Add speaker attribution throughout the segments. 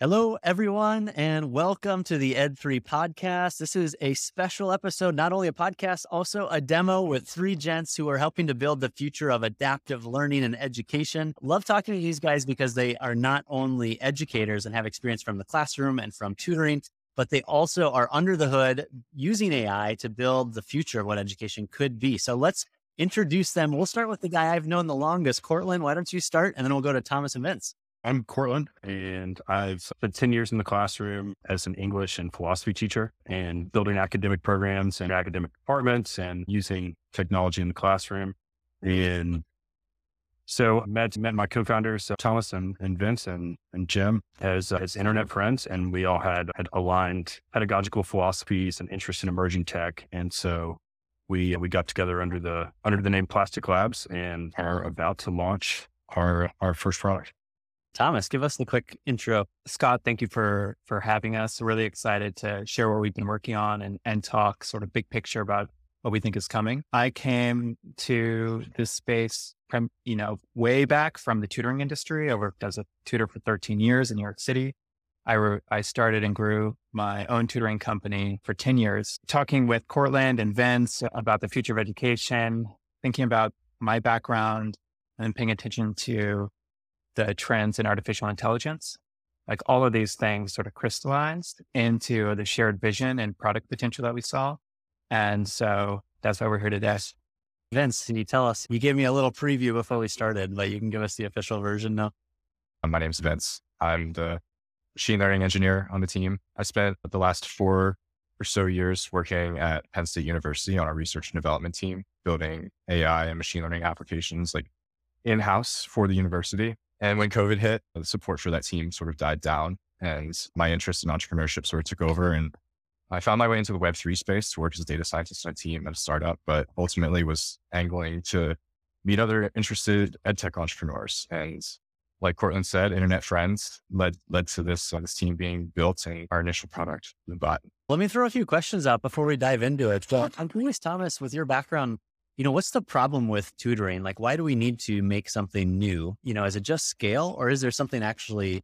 Speaker 1: Hello, everyone, and welcome to the Ed3 podcast. This is a special episode, not only a podcast, also a demo with three gents who are helping to build the future of adaptive learning and education. Love talking to these guys because they are not only educators and have experience from the classroom and from tutoring, but they also are under the hood using AI to build the future of what education could be. So let's introduce them. We'll start with the guy I've known the longest. Courtland, why don't you start? And then we'll go to Thomas and Vince.
Speaker 2: I'm Courtland, and I've spent 10 years in the classroom as an English and philosophy teacher and building academic programs and academic departments and using technology in the classroom. And so I met, met my co-founders, uh, Thomas and, and Vince and, and Jim as, uh, as internet friends. And we all had, had aligned pedagogical philosophies and interest in emerging tech. And so we, we got together under the, under the name Plastic Labs and are about to launch our, our first product.
Speaker 1: Thomas, give us the quick intro.
Speaker 3: Scott, thank you for for having us. Really excited to share what we've been working on and and talk sort of big picture about what we think is coming. I came to this space you know, way back from the tutoring industry. I worked as a tutor for 13 years in New York City. I, re- I started and grew my own tutoring company for 10 years, talking with Cortland and Vince about the future of education, thinking about my background and paying attention to the trends in artificial intelligence. Like all of these things sort of crystallized into the shared vision and product potential that we saw. And so that's why we're here today.
Speaker 1: Vince, can you tell us? You gave me a little preview before we started, but you can give us the official version now.
Speaker 4: Uh, my name's Vince. I'm the machine learning engineer on the team. I spent the last four or so years working at Penn State University on our research and development team, building AI and machine learning applications like in house for the university. And when COVID hit, the support for that team sort of died down and my interest in entrepreneurship sort of took over. And I found my way into the Web3 space to work as a data scientist on a team at a startup, but ultimately was angling to meet other interested edtech entrepreneurs. And like Courtland said, internet friends led led to this uh, this team being built and our initial product, the bot.
Speaker 1: Let me throw a few questions out before we dive into it. So I'm curious, Thomas, with your background, you know, what's the problem with tutoring? Like, why do we need to make something new? You know, is it just scale or is there something actually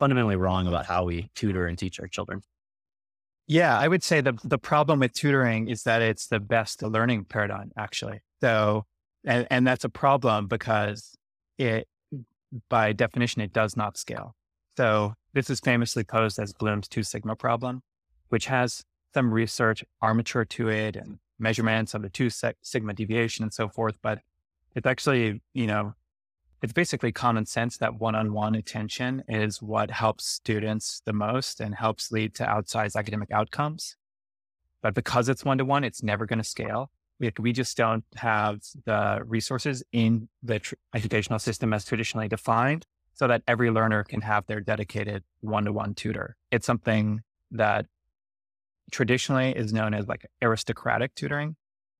Speaker 1: fundamentally wrong about how we tutor and teach our children?
Speaker 3: Yeah, I would say the, the problem with tutoring is that it's the best learning paradigm, actually. So, and, and that's a problem because it, by definition, it does not scale. So this is famously posed as Bloom's two sigma problem, which has some research armature to it and measurements of the two sigma deviation and so forth. But it's actually, you know, it's basically common sense that one-on-one attention is what helps students the most and helps lead to outsized academic outcomes. But because it's one-to-one, it's never going to scale. We, we just don't have the resources in the tr- educational system as traditionally defined so that every learner can have their dedicated one-to-one tutor. It's something that traditionally is known as like aristocratic tutoring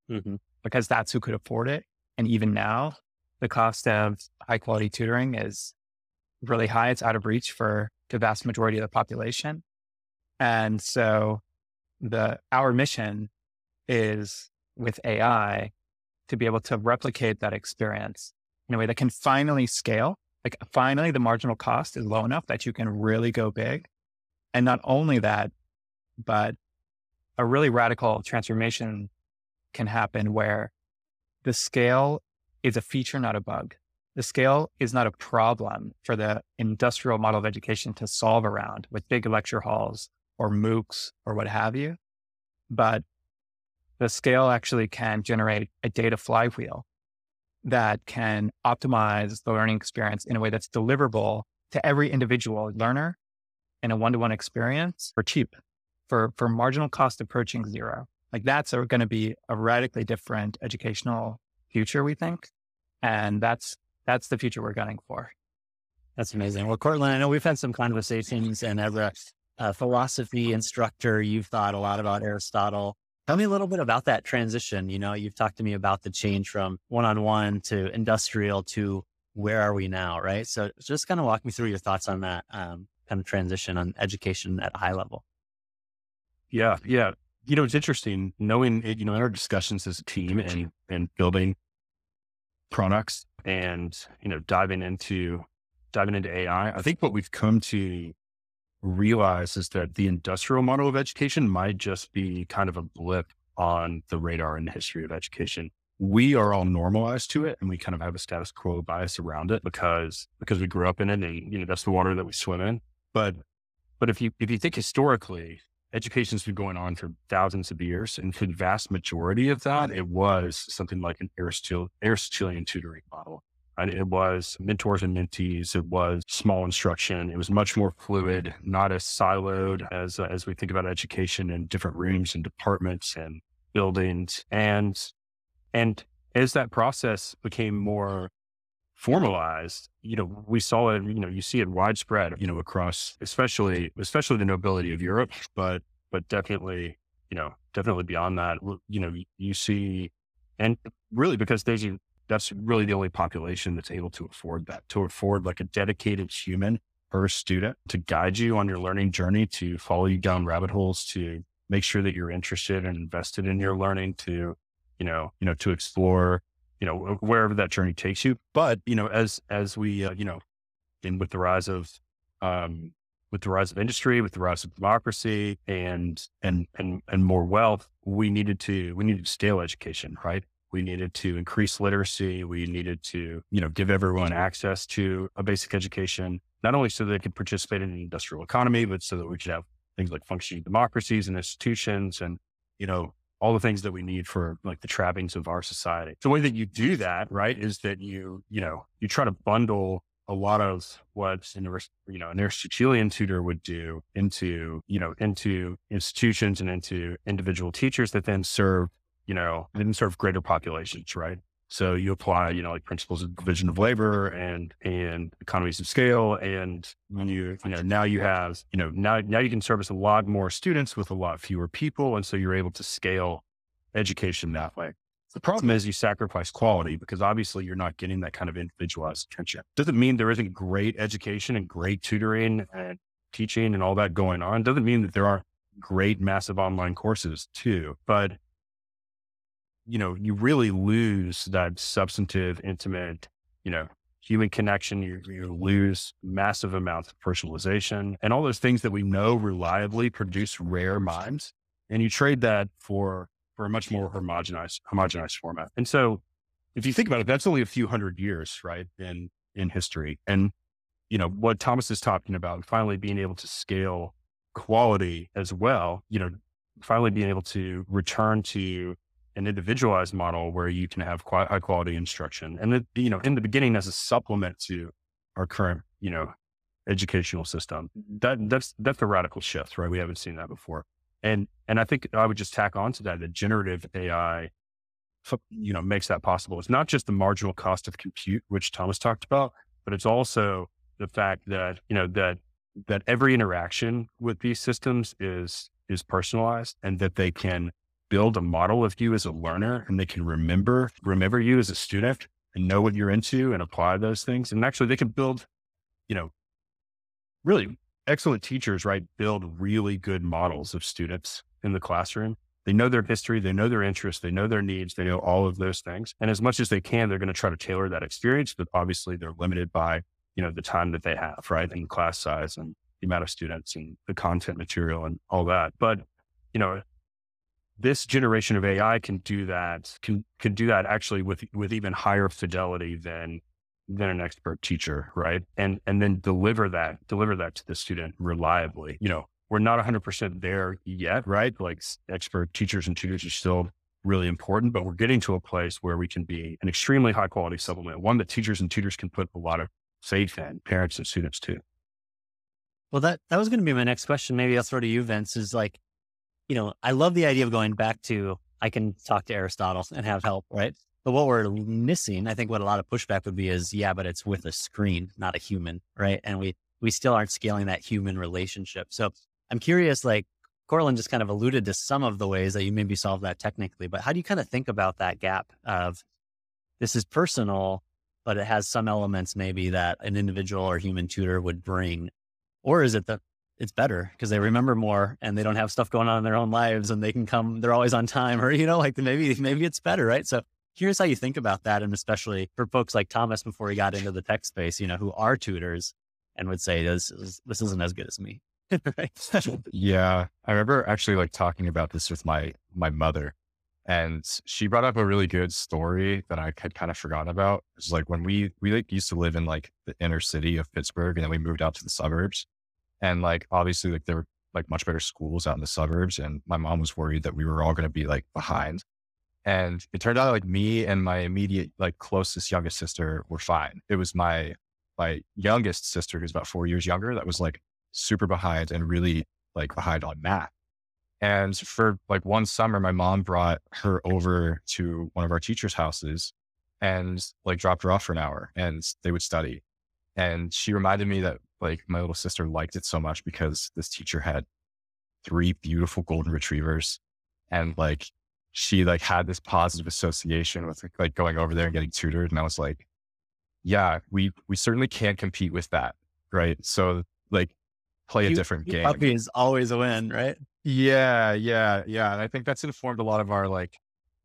Speaker 3: mm-hmm. because that's who could afford it. And even now, the cost of high quality tutoring is really high. It's out of reach for the vast majority of the population. And so the our mission is with AI to be able to replicate that experience in a way that can finally scale. Like finally the marginal cost is low enough that you can really go big. And not only that, but a really radical transformation can happen where the scale is a feature, not a bug. The scale is not a problem for the industrial model of education to solve around with big lecture halls or MOOCs or what have you. But the scale actually can generate a data flywheel that can optimize the learning experience in a way that's deliverable to every individual learner in a one to one experience for cheap for, for marginal cost approaching zero. Like that's going to be a radically different educational future, we think. And that's, that's the future we're gunning for.
Speaker 1: That's amazing. Well, Courtland, I know we've had some conversations and as a, a philosophy instructor, you've thought a lot about Aristotle. Tell me a little bit about that transition. You know, you've talked to me about the change from one-on-one to industrial to where are we now, right? So just kind of walk me through your thoughts on that um, kind of transition on education at a high level.
Speaker 2: Yeah, yeah. You know, it's interesting knowing it, you know, in our discussions as a team and and building products and, you know, diving into diving into AI. I think what we've come to realize is that the industrial model of education might just be kind of a blip on the radar in the history of education. We are all normalized to it and we kind of have a status quo bias around it because because we grew up in it and you know that's the water that we swim in. But but if you if you think historically, education's been going on for thousands of years, and for the vast majority of that, it was something like an Aristotelian tutoring model. And it was mentors and mentees. It was small instruction. It was much more fluid, not as siloed as uh, as we think about education in different rooms and departments and buildings. And and as that process became more formalized, you know, we saw it, you know, you see it widespread, you know, across especially especially the nobility of Europe, but but definitely, you know, definitely beyond that, you know, you see and really because there's that's really the only population that's able to afford that, to afford like a dedicated human per student to guide you on your learning journey, to follow you down rabbit holes, to make sure that you're interested and invested in your learning, to, you know, you know, to explore, you know, wherever that journey takes you. But, you know, as, as we, uh, you know, in with the rise of, um, with the rise of industry, with the rise of democracy and, and, and, and more wealth, we needed to, we needed to scale education, right? We needed to increase literacy. We needed to, you know, give everyone access to a basic education, not only so they could participate in the industrial economy, but so that we could have things like functioning democracies and institutions and, you know, all the things that we need for like the trappings of our society. The way that you do that, right, is that you, you know, you try to bundle a lot of what an, you know, an Aristotelian tutor would do into, you know, into institutions and into individual teachers that then serve you know, then serve greater populations, right? So you apply, you know, like principles of division of labor and and economies of scale, and when you, you know, now you have, you know, now now you can service a lot more students with a lot fewer people, and so you're able to scale education that way. The problem is you sacrifice quality because obviously you're not getting that kind of individualized attention. Doesn't mean there isn't great education and great tutoring and teaching and all that going on. Doesn't mean that there aren't great massive online courses too, but you know, you really lose that substantive, intimate, you know, human connection. You, you lose massive amounts of personalization and all those things that we know reliably produce rare minds. And you trade that for, for a much more homogenized, homogenized format. And so if you think about it, that's only a few hundred years, right? In, in history. And, you know, what Thomas is talking about, finally being able to scale quality as well, you know, finally being able to return to an individualized model where you can have high quality instruction. And you know, in the beginning as a supplement to our current, you know, educational system, mm-hmm. that that's, that's a radical shift, right? We haven't seen that before. And, and I think I would just tack on to that, that generative AI, you know, makes that possible. It's not just the marginal cost of compute, which Thomas talked about, but it's also the fact that, you know, that, that every interaction with these systems is, is personalized and that they can build a model of you as a learner and they can remember, remember you as a student and know what you're into and apply those things. And actually they can build, you know, really excellent teachers, right? Build really good models of students in the classroom. They know their history, they know their interests, they know their needs, they know all of those things. And as much as they can, they're going to try to tailor that experience, but obviously they're limited by, you know, the time that they have, right? And class size and the amount of students and the content material and all that. But, you know, this generation of AI can do that, can, can do that actually with, with even higher fidelity than, than an expert teacher, right? And, and then deliver that, deliver that to the student reliably. You know, we're not 100% there yet, right? Like expert teachers and tutors are still really important, but we're getting to a place where we can be an extremely high quality supplement, one that teachers and tutors can put a lot of faith in, parents and students too.
Speaker 1: Well, that, that was going to be my next question. Maybe I'll throw to you, Vince, is like, you know, I love the idea of going back to I can talk to Aristotle and have help, right? But what we're missing, I think what a lot of pushback would be is, yeah, but it's with a screen, not a human, right? And we we still aren't scaling that human relationship. So I'm curious, like Courtland just kind of alluded to some of the ways that you maybe solve that technically, but how do you kind of think about that gap of this is personal, but it has some elements maybe that an individual or human tutor would bring? Or is it that it's better because they remember more and they don't have stuff going on in their own lives and they can come, they're always on time or, you know, like maybe, maybe it's better. Right. So here's how you think about that. And especially for folks like Thomas, before he got into the tech space, you know, who are tutors and would say, this, is, this isn't as good as me.
Speaker 4: yeah. I remember actually like talking about this with my my mother. And she brought up a really good story that I had kind of forgotten about. It's like when we we like used to live in like the inner city of Pittsburgh and then we moved out to the suburbs. And like obviously like there were like much better schools out in the suburbs. And my mom was worried that we were all going to be like behind. And it turned out like me and my immediate, like closest youngest sister were fine. It was my, my youngest sister, who's about four years younger, that was like super behind and really like behind on math. And for like one summer, my mom brought her over to one of our teachers' houses and like dropped her off for an hour and they would study. And she reminded me that like my little sister liked it so much because this teacher had three beautiful golden retrievers and like she like had this positive association with like going over there and getting tutored and i was like yeah we we certainly can't compete with that right? So like play a different game.
Speaker 1: puppy is always a win right?
Speaker 4: Yeah yeah yeah and i think that's informed a lot of our like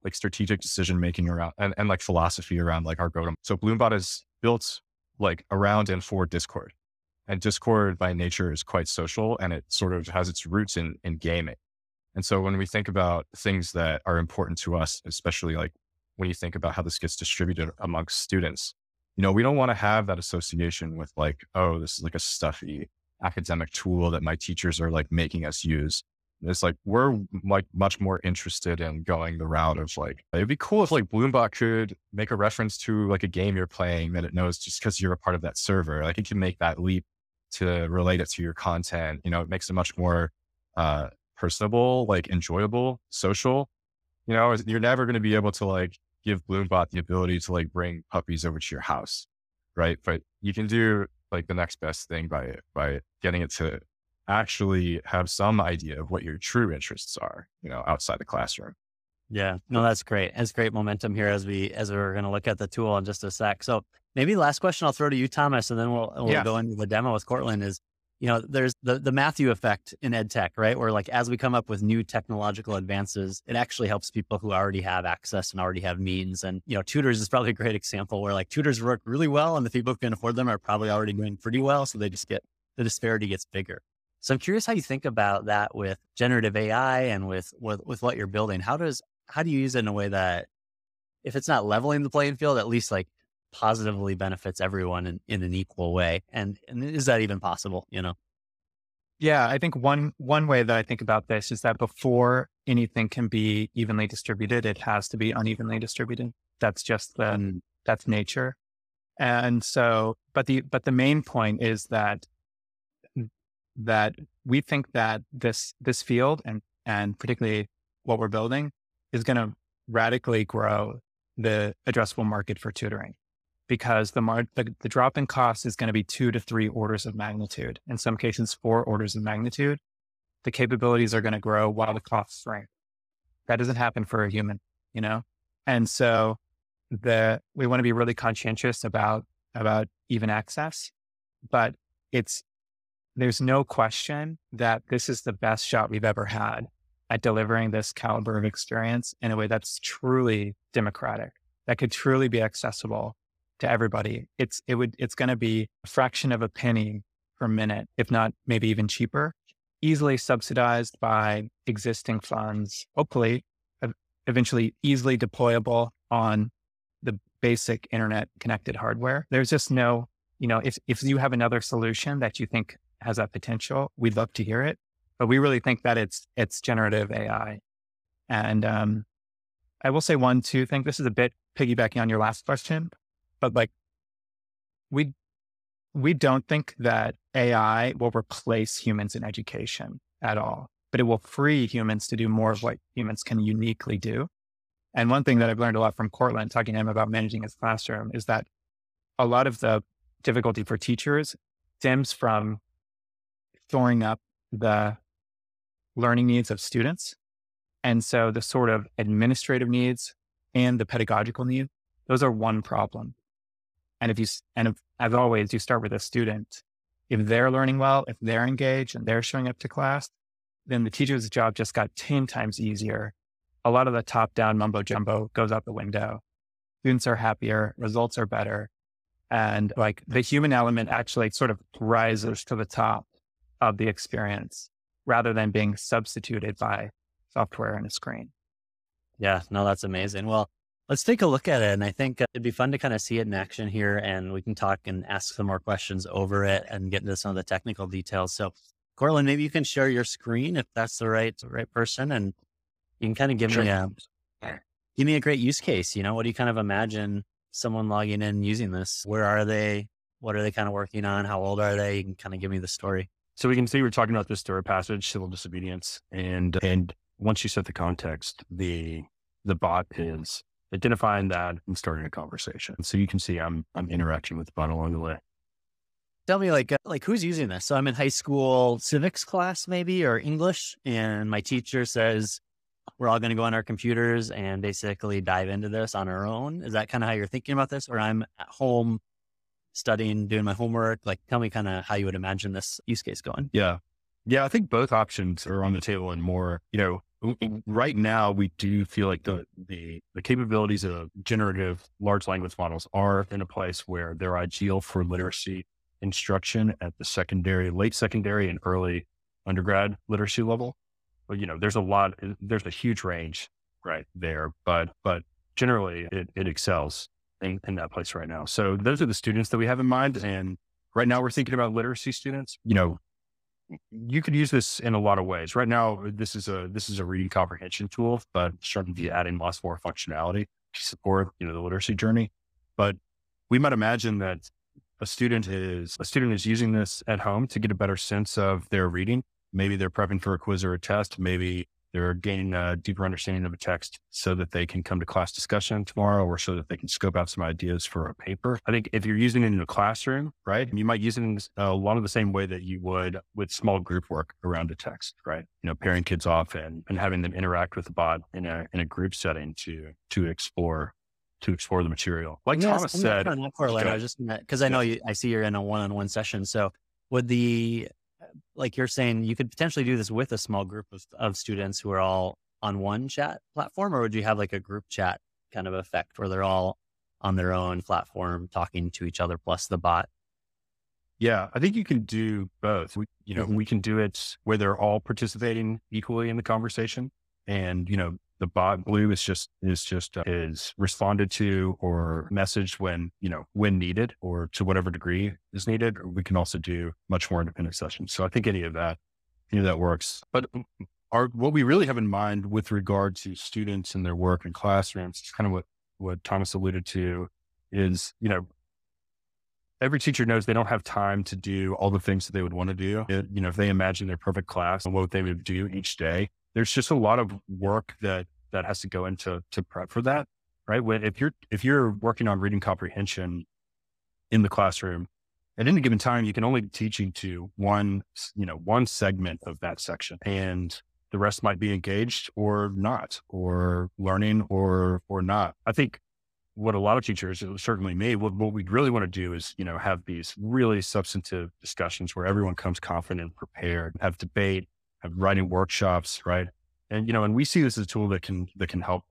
Speaker 4: like strategic decision making around and, and like philosophy around like our go to so bloombot is built like around and for discord and Discord by nature is quite social and it sort of has its roots in, in gaming. And so when we think about things that are important to us, especially like when you think about how this gets distributed amongst students, you know, we don't want to have that association with like, oh, this is like a stuffy academic tool that my teachers are like making us use. It's like we're like much more interested in going the route of like it'd be cool if like Bloombot could make a reference to like a game you're playing that it knows just because you're a part of that server. Like it can make that leap to relate it to your content. You know, it makes it much more uh, personable, like enjoyable, social. You know, you're never going to be able to like give Bloombot the ability to like bring puppies over to your house, right? But you can do like the next best thing by by getting it to actually have some idea of what your true interests are, you know, outside the classroom.
Speaker 1: Yeah, no, that's great. That's great momentum here as we as we're going to look at the tool in just a sec. So Maybe last question I'll throw to you, Thomas, and then we'll we'll yeah. go into the demo with Courtland. Is you know, there's the the Matthew effect in ed tech, right? Where like as we come up with new technological advances, it actually helps people who already have access and already have means. And you know, tutors is probably a great example where like tutors work really well, and the people who can afford them are probably already doing pretty well, so they just get the disparity gets bigger. So I'm curious how you think about that with generative AI and with with with what you're building. How does how do you use it in a way that if it's not leveling the playing field, at least like positively benefits everyone in, in an equal way. And, and is that even possible? You know?
Speaker 3: Yeah, I think one one way that I think about this is that before anything can be evenly distributed, it has to be unevenly distributed. That's just the mm. that's nature. And so, but the but the main point is that that we think that this this field and and particularly what we're building is going to radically grow the addressable market for tutoring because the, mar- the, the drop in cost is going to be two to three orders of magnitude. In some cases, four orders of magnitude. The capabilities are going to grow while the costs shrink. That doesn't happen for a human, you know? And so the, we want to be really conscientious about, about even access, but it's, there's no question that this is the best shot we've ever had at delivering this caliber of experience in a way that's truly democratic, that could truly be accessible to everybody. It's it would it's going to be a fraction of a penny per minute, if not maybe even cheaper, easily subsidized by existing funds. Hopefully, eventually easily deployable on the basic internet connected hardware. There's just no, you know, if if you have another solution that you think has that potential, we'd love to hear it. But we really think that it's it's generative AI. And um, I will say one, two thing. This is a bit piggybacking on your last question but like we we don't think that AI will replace humans in education at all, but it will free humans to do more of what humans can uniquely do. And one thing that I've learned a lot from Courtland, talking to him about managing his classroom, is that a lot of the difficulty for teachers stems from throwing up the learning needs of students. And so the sort of administrative needs and the pedagogical needs, those are one problem. And if you, and if, as always, you start with a student. If they're learning well, if they're engaged and they're showing up to class, then the teacher's job just got 10 times easier. A lot of the top down mumbo jumbo goes out the window. Students are happier, results are better. And like the human element actually sort of rises to the top of the experience rather than being substituted by software and a screen.
Speaker 1: Yeah, no, that's amazing. Well, let's take a look at it. And I think uh, it'd be fun to kind of see it in action here and we can talk and ask some more questions over it and get into some of the technical details. So, Courtland, maybe you can share your screen if that's the right, right person and you can kind of give sure. me a, give me a great use case. You know, what do you kind of imagine someone logging in using this? Where are they? What are they kind of working on? How old are they? You can kind of give me the story.
Speaker 2: So we can see we're talking about this story passage, civil disobedience, and and once you set the context, the the bot is identifying that and starting a conversation. So you can see I'm I'm interacting with the bot along the way.
Speaker 1: Tell me, like, uh, like who's using this? So I'm in high school civics class, maybe, or English, and my teacher says we're all going to go on our computers and basically dive into this on our own. Is that kind of how you're thinking about this? Or I'm at home studying, doing my homework? Like, tell me kind of how you would imagine this use case going.
Speaker 2: Yeah. Yeah. I think both options are on the table and more, you know, right now we do feel like the, the, the capabilities of generative large language models are in a place where they're ideal for literacy instruction at the secondary, late secondary and early undergrad literacy level. But, you know, there's a lot, eh, there's a huge range right there, but, but generally it, it excels in, in that place right now. So those are the students that we have in mind. And right now we're thinking about literacy students. You know, you could use this in a lot of ways. Right now, uh, this is a this is a reading comprehension tool, but starting to be adding lots more functionality to support you know the literacy journey. But we might imagine that a student is a student is using this at home to get a better sense of their reading. Maybe they're prepping for a quiz or a test. Maybe they're gaining a deeper understanding of a text so that they can come to class discussion tomorrow or so that they can scope out some ideas for a paper. I think if you're using it in a classroom, right, you might use it in a lot of the same way that you would with small group work around a text, right? You know, pairing kids off and, and having them interact with the bot in a, in a group setting to, to explore to explore the material. Like yes, Thomas said,
Speaker 1: I was just because I know you, I see you're in a one-on-one session. So would the like you're saying, you could potentially do this with a small group of, of students who are all on one chat platform, or would you have like a group chat kind of effect where they're all on their own platform talking to each other plus the bot?
Speaker 2: Yeah, I think you can do both. We, you know, mm-hmm. we can do it where they're all participating equally in the conversation, and you know, the bot blue is just is just uh, is responded to or messaged when you know when needed or to whatever degree is needed we can also do much more independent sessions. So i think any of that any of that works. But our what we really have in mind with regard to students and their work in classrooms is kind of what what thomas alluded to is you know every teacher knows they don't have time to do all the things that they would want to do. It, you know if they imagine their perfect class and what they would do each day there's just a lot of work that that has to go into to prep for that, right? When if you're if you're working on reading comprehension in the classroom, at any given time, you can only be teaching to one, you know, one segment of that section, and the rest might be engaged or not, or learning or or not. I think what a lot of teachers, uh, certainly me, what, what we'd really want to do is, you know, have these really substantive discussions where everyone comes confident and prepared, have debate, writing workshops, right? And you know, and we see this as a tool that can that can help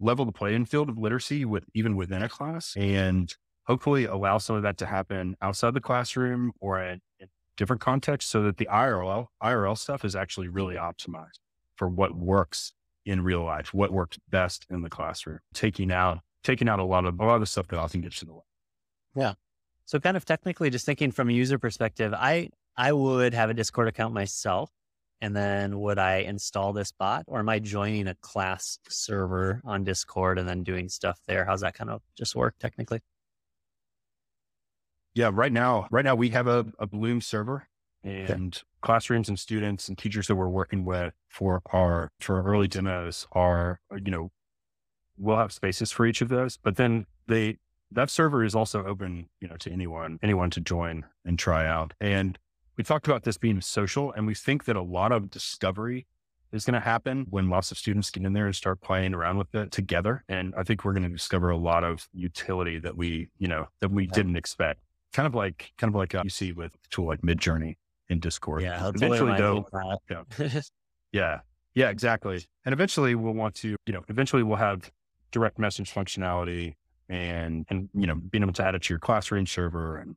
Speaker 2: level the playing field of literacy with even within a class, and hopefully allow some of that to happen outside the classroom or in, in different contexts, so that the IRL IRL stuff is actually really optimized for what works in real life, what worked best in the classroom, taking out taking out a lot of a lot of the stuff that often gets in the way.
Speaker 1: Yeah. So kind of technically just thinking from a user perspective, I I would have a Discord account myself and then would I install this bot or am I joining a class server on Discord and then doing stuff there? How's that kind of just work technically?
Speaker 2: Yeah, right now, right now we have a, a Bloom server and classrooms and students and teachers that we're working with for our for our early demos are, you know, we'll have spaces for each of those, but then they that server is also open, you know, to anyone, anyone to join and try out. And we talked about this being social, and we think that a lot of discovery is going to happen when lots of students get in there and start playing around with it together. And I think we're going to discover a lot of utility that we, you know, that we yeah. didn't expect. Kind of like, kind of like uh, you see with a tool like Midjourney in Discord.
Speaker 1: Yeah. Eventually, though,
Speaker 2: yeah, yeah, yeah, exactly. And eventually, we'll want to, you know, eventually we'll have direct message functionality and and you know being able to add it to your classroom server and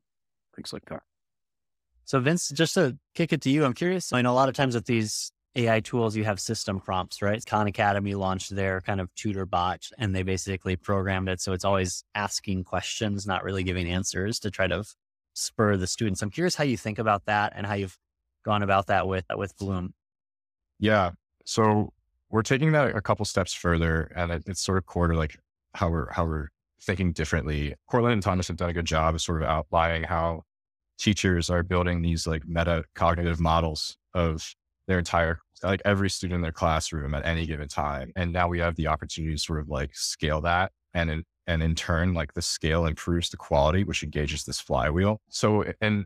Speaker 2: things like that.
Speaker 1: So Vince, just to kick it to you, I'm curious. I know a lot of times with these AI tools, you have system prompts, right? Khan Academy launched their kind of tutor bot and they basically programmed it. So it's always asking questions, not really giving answers to try to spur the students. I'm curious how you think about that and how you've gone about that with, with Bloom.
Speaker 4: Yeah. So we're taking that a couple steps further and it, it's sort of core to like how we're, how we're thinking differently. Courtland and Thomas have done a good job of sort of outlining how teachers are building these like meta cognitive models of their entire like every student in their classroom at any given time. And now we have the opportunity to sort of like scale that and in, and in turn, like the scale improves the quality, which engages this flywheel. So, and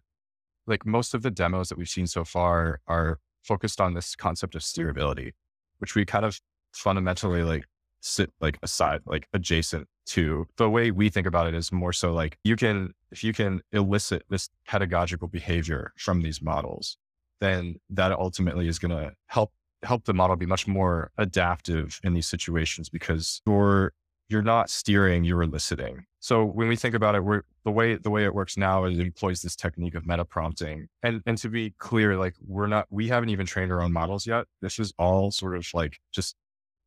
Speaker 4: like most of the demos that we've seen so far are focused on this concept of steerability, which we kind of fundamentally like sit like aside, like adjacent to the way we think about it is more so like you can, if you can elicit this pedagogical behavior from these models, then that ultimately is going to help help the model be much more adaptive in these situations because you're you're not steering, you're eliciting. So when we think about it, we're the way the way it works now is it employs this technique of meta prompting. And and to be clear, like we're not we haven't even trained our own models yet. This is all sort of like just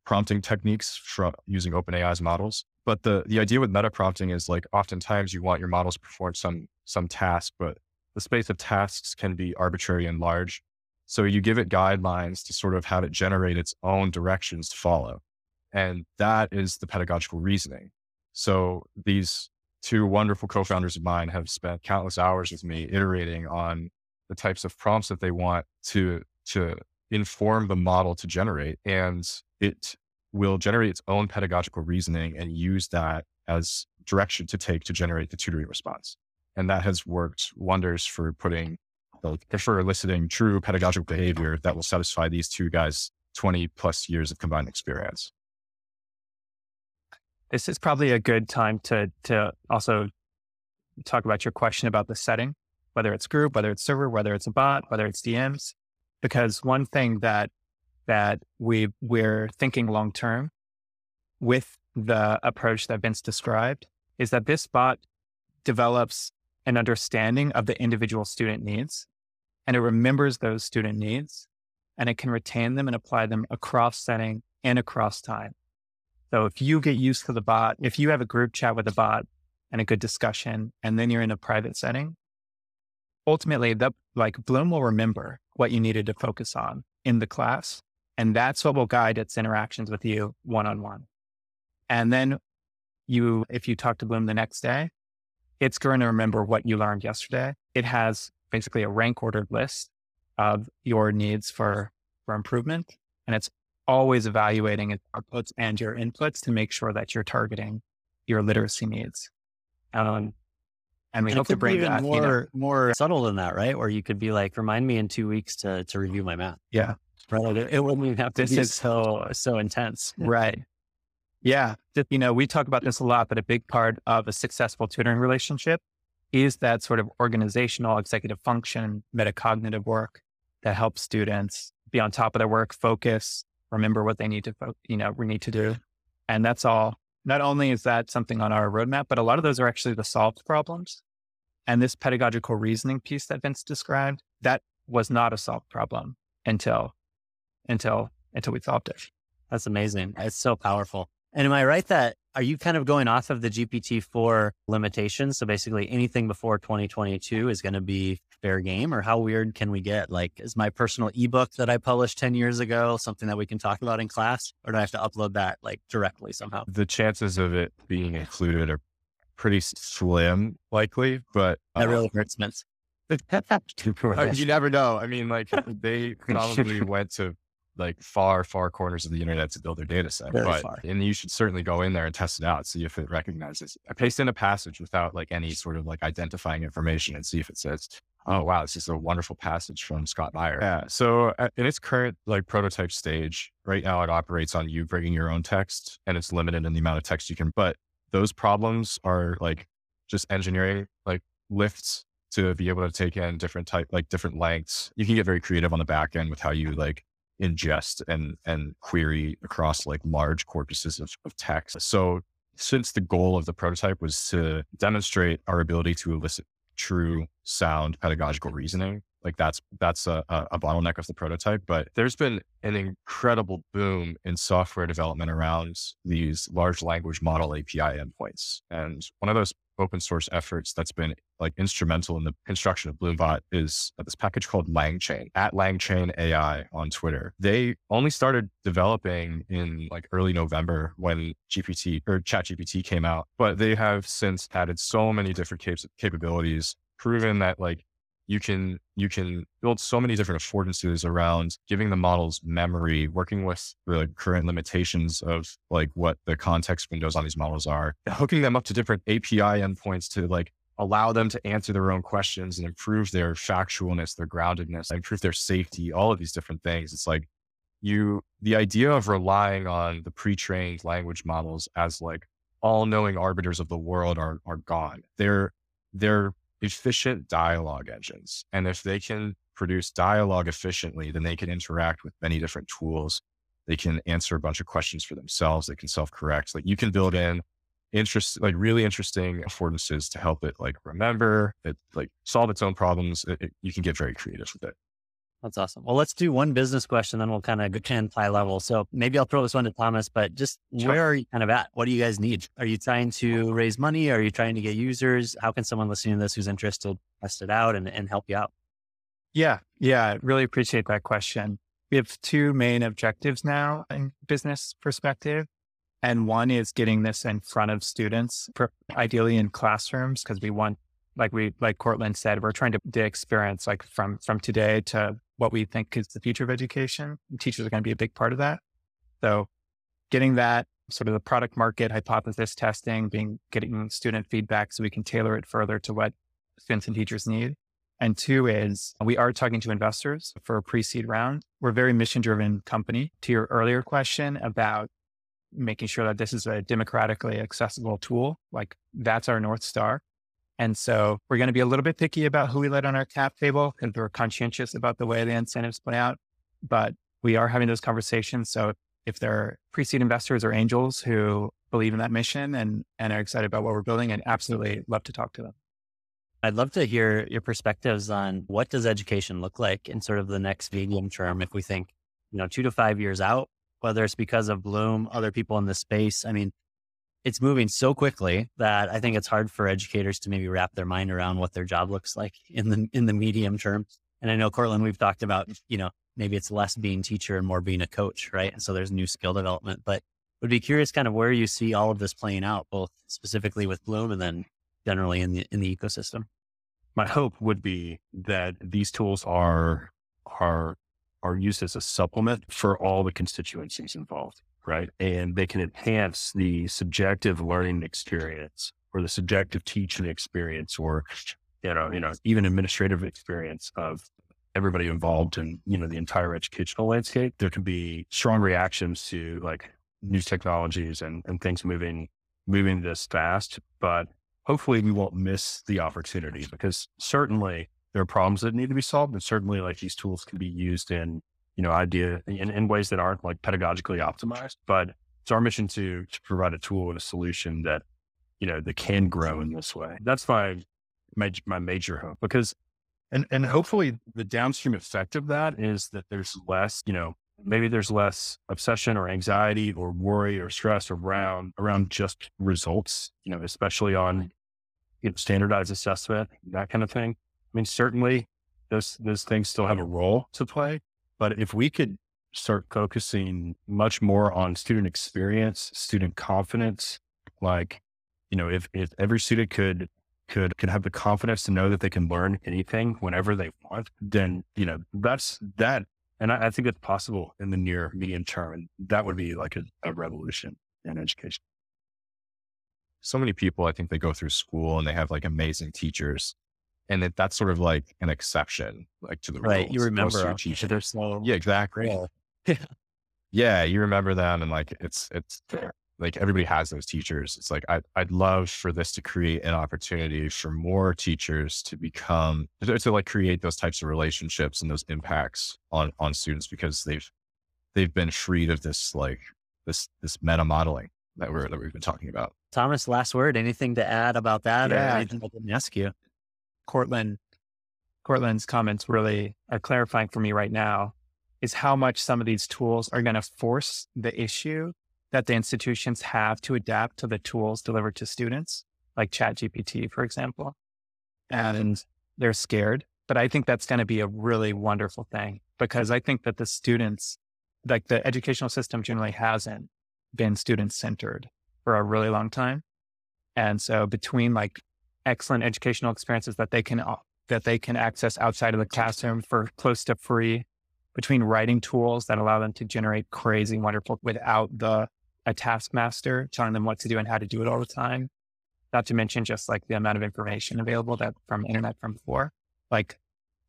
Speaker 4: prompting techniques from using OpenAI's models. But the the idea with meta prompting is like oftentimes you want your models to perform some some task, but the space of tasks can be arbitrary and large. So you give it guidelines to sort of have it generate its own directions to follow. And that is the pedagogical reasoning. So these two wonderful co-founders of mine have spent countless hours with me iterating on the types of prompts that they want to, to inform the model to generate. And it will generate its own pedagogical reasoning and use that as direction to take to generate the tutoring response. And that has worked wonders for putting, for eliciting true pedagogical behavior that will satisfy these two guys' 20 plus years of combined experience.
Speaker 3: This is probably a good time to, to also talk about your question about the setting, whether it's group, whether it's server, whether it's a bot, whether it's DMs, because one thing that, that we, we're thinking long term with the approach that Vince described is that this bot develops an understanding of the individual student needs and it remembers those student needs and it can retain them and apply them across setting and across time. So if you get used to the bot, if you have a group chat with a bot and a good discussion, and then you're in a private setting, ultimately the like Bloom will remember what you needed to focus on in the class. And that's what will guide its interactions with you one on one. And then you, if you talk to Bloom the next day, it's going to remember what you learned yesterday. It has basically a rank ordered list of your needs for, for improvement. And it's always evaluating its outputs and your inputs to make sure that you're targeting your literacy needs. Um, and we and hope to bring that
Speaker 1: more, you know, more subtle than that, right? Where you could be like, remind me in two weeks to, to review my math.
Speaker 3: Yeah.
Speaker 1: Right. It wouldn't even have to this be is, so, so intense.
Speaker 3: Right. Yeah. You know, we talk about this a lot, but a big part of a successful tutoring relationship is that sort of organizational executive function, metacognitive work that helps students be on top of their work, focus, remember what they need to, you know, we need to do. And that's all. Not only is that something on our roadmap, but a lot of those are actually the solved problems. And this pedagogical reasoning piece that Vince described, that was not a solved problem until, until, until we solved it.
Speaker 1: That's amazing. It's so powerful. And am I right that are you kind of going off of the GPT-4 limitations? So basically anything before 2022 is going to be fair game or how weird can we get? Like is my personal ebook that I published 10 years ago something that we can talk about in class or do I have to upload that like directly somehow?
Speaker 4: The chances of it being included are pretty slim likely, but
Speaker 1: that really uh, hurts, Vince.
Speaker 4: you never know. I mean, like they probably went to like far, far corners of the internet to build their data set.
Speaker 1: Very
Speaker 4: but,
Speaker 1: far.
Speaker 4: and you should certainly go in there and test it out, see if it recognizes. I paste in a passage without like any sort of like identifying information and see if it says, oh, wow, this is a wonderful passage from Scott Meyer. Yeah. So uh, in its current like prototype stage, right now it operates on you bringing your own text and it's limited in the amount of text you can, but those problems are like just engineering like lifts to be able to take in different type, like different lengths. You can get very creative on the back end with how you like ingest and and query across like large corpuses of, of text. So since the goal of the prototype was to demonstrate our ability to elicit true sound pedagogical reasoning. Like that's that's a, a bottleneck of the prototype. But there's been an incredible boom in software development around these large language model API endpoints. And one of those open source efforts that's been like instrumental in the construction of Bloombot is uh, this package called LangChain at LangChain AI on Twitter. They only started developing in like early November when GPT or ChatGPT came out, but they have since added so many different cap- capabilities, proven that like you can you can build so many different affordances around giving the models memory, working with the current limitations of like what the context windows on these models are, hooking them up to different API endpoints to like allow them to answer their own questions and improve their factualness, their groundedness, improve their safety, all of these different things. It's like you the idea of relying on the pre-trained language models as like all knowing arbiters of the world are are gone. They're they're efficient dialogue engines. And if they can produce dialogue efficiently, then they can interact with many different tools. They can answer a bunch of questions for themselves. They can self correct. Like you can build in interest, like really interesting affordances to help it like remember it, like solve its own problems. It, it, you can get very creative with it.
Speaker 1: That's awesome. Well, let's do one business question, then we'll kind of get end high level. So maybe I'll throw this one to Thomas, but just sure. where are you kind of at? What do you guys need? Are you trying to raise money? Are you trying to get users? How can someone listening to this who's interested test it out and, and help you out?
Speaker 3: Yeah. Yeah. Really appreciate that question. We have two main objectives now in business perspective. And one is getting this in front of students, ideally in classrooms, because we want like we like Courtland said, we're trying to, to experience like from from today to what we think is the future of education. Teachers are going to be a big part of that. So getting that sort of the product market hypothesis testing, being getting student feedback so we can tailor it further to what students and teachers need. And two is we are talking to investors for a pre-seed round. We're a very mission driven company. To your earlier question about making sure that this is a democratically accessible tool, like that's our North Star. And so we're going to be a little bit picky about who we let on our cap table because we're conscientious about the way the incentives play out. But we are having those conversations. So if there are pre-seed investors or angels who believe in that mission and, and are excited about what we're building, I'd absolutely love to talk to them.
Speaker 1: I'd love to hear your perspectives on what does education look like in sort of the next medium term if we think, you know, two to five years out, whether it's because of Bloom, other people in the space. I mean, it's moving so quickly that I think it's hard for educators to maybe wrap their mind around what their job looks like in the in the medium term. And I know Courtland, we've talked about, you know, maybe it's less being teacher and more being a coach, right? And so there's new skill development. But would be curious kind of where you see all of this playing out, both specifically with Bloom and then generally in the in the ecosystem.
Speaker 2: My hope would be that these tools are are are used as a supplement for all the constituencies involved right? And they can enhance the subjective learning experience or the subjective teaching experience or, you know, you know, even administrative experience of everybody involved in, you know, the entire educational landscape. There can be strong reactions to like new technologies and, and things moving, moving this fast, but hopefully we won't miss the opportunity because certainly there are problems that need to be solved. And certainly like these tools can be used in you know, idea in, in ways that aren't like pedagogically optimized. But it's our mission to, to provide a tool and a solution that, you know, that can grow in this way. That's my, my, my major hope because, and, and hopefully the downstream effect of that is that there's less, you know, maybe there's less obsession or anxiety or worry or stress around, around just results, you know, especially on you know, standardized assessment, that kind of thing. I mean, certainly those, those things still have a role to play, but if we could start focusing much more on student experience, student confidence, like, you know, if, if every student could could could have the confidence to know that they can learn anything whenever they want, then you know that's that, and I, I think it's possible in the near medium term, and that would be like a, a revolution in education.
Speaker 4: So many people, I think they go through school and they have like amazing teachers, and that that's sort of like an exception, like to the
Speaker 1: right.
Speaker 4: Rules.
Speaker 1: You remember they're so
Speaker 4: yeah, exactly. Yeah. yeah, you remember them, and like it's it's like everybody has those teachers. It's like I I'd love for this to create an opportunity for more teachers to become to, to like create those types of relationships and those impacts on on students because they've they've been freed of this like this this meta modeling that we're that we've been talking about.
Speaker 1: Thomas, last word. Anything to add about that? Yeah. Or anything I didn't ask you?
Speaker 3: Courtland, Courtland's comments really are clarifying for me right now is how much some of these tools are going to force the issue that the institutions have to adapt to the tools delivered to students, like ChatGPT, for example. And they're scared. But I think that's going to be a really wonderful thing because I think that the students, like the educational system generally hasn't been student centered for a really long time. And so between like excellent educational experiences that they can, uh, that they can access outside of the classroom for close to free between writing tools that allow them to generate crazy, wonderful without the a taskmaster telling them what to do and how to do it all the time. Not to mention just like the amount of information available that from internet from before. Like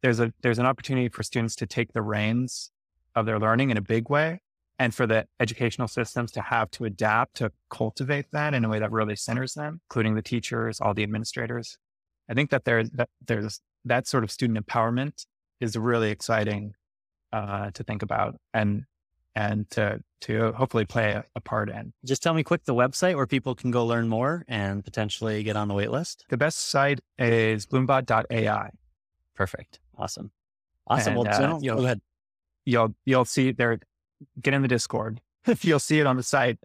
Speaker 3: there's a there's an opportunity for students to take the reins of their learning in a big way and for the educational systems to have to adapt to cultivate that in a way that really centers them, including the teachers, all the administrators. I think that there's that there's that sort of student empowerment is really exciting uh, to think about and and to to hopefully play a, a, part in.
Speaker 1: Just tell me quick the website where people can go learn more and potentially get on the wait list.
Speaker 3: The best site is bloombot.ai.
Speaker 1: Perfect. Awesome. Awesome.
Speaker 3: And,
Speaker 1: well,
Speaker 3: uh, you'll,
Speaker 1: go ahead.
Speaker 3: You'll you'll see there. Get in the Discord. If you'll see it on the site.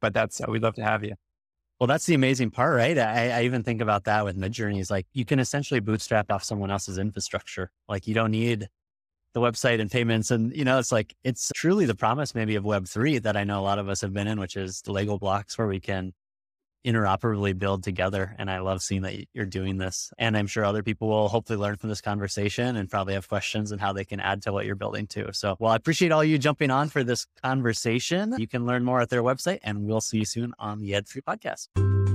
Speaker 3: But that's uh, we'd love to have you.
Speaker 1: Well, that's the amazing part, right? I, I even think about that with Midjourney. Is like you can essentially bootstrap off someone else's infrastructure. Like you don't need the website and payments. And, you know, it's like, it's truly the promise maybe of Web3 that I know a lot of us have been in, which is the Lego blocks where we can interoperably build together. And I love seeing that you're doing this. And I'm sure other people will hopefully learn from this conversation and probably have questions and how they can add to what you're building too. So, well, I appreciate all you jumping on for this conversation. You can learn more at their website and we'll see you soon on the Ed3 podcast.